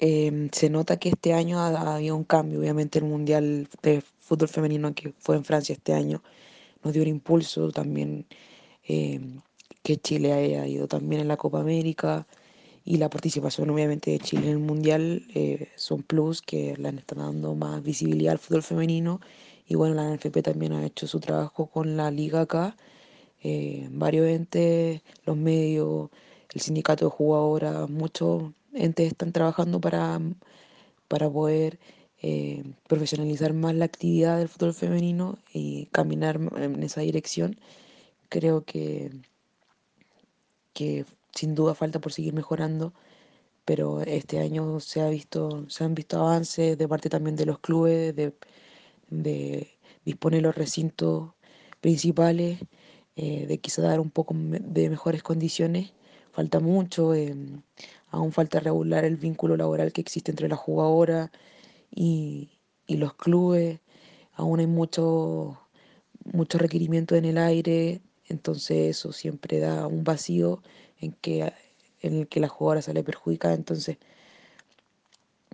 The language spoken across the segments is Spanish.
em, se nota que este año ha, ha habido un cambio. Obviamente el Mundial de Fútbol Femenino que fue en Francia este año nos dio un impulso. También em, que Chile haya ido también en la Copa América y la participación obviamente de Chile en el Mundial eh, son plus que le están dando más visibilidad al fútbol femenino. Y bueno, la NFP también ha hecho su trabajo con la liga acá eh, varios entes, los medios, el sindicato de jugadoras, muchos entes están trabajando para, para poder eh, profesionalizar más la actividad del fútbol femenino y caminar en esa dirección. Creo que, que sin duda falta por seguir mejorando, pero este año se ha visto, se han visto avances de parte también de los clubes, de, de disponer los recintos principales eh, de quizá dar un poco de mejores condiciones. Falta mucho, eh, aún falta regular el vínculo laboral que existe entre la jugadora y, y los clubes, aún hay mucho, mucho requerimiento en el aire, entonces eso siempre da un vacío en, que, en el que la jugadora sale perjudicada, entonces...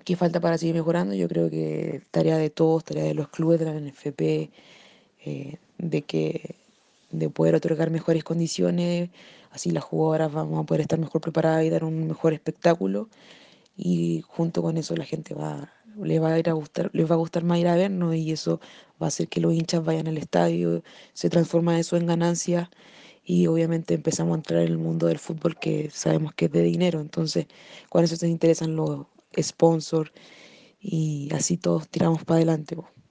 ¿Qué falta para seguir mejorando? Yo creo que tarea de todos, tarea de los clubes, de la NFP, eh, de que de poder otorgar mejores condiciones, así las jugadoras vamos a poder estar mejor preparadas y dar un mejor espectáculo y junto con eso la gente va les va a ir a gustar, les va a gustar más ir a vernos y eso va a hacer que los hinchas vayan al estadio, se transforma eso en ganancias y obviamente empezamos a entrar en el mundo del fútbol que sabemos que es de dinero, entonces con eso se interesan los sponsors y así todos tiramos para adelante.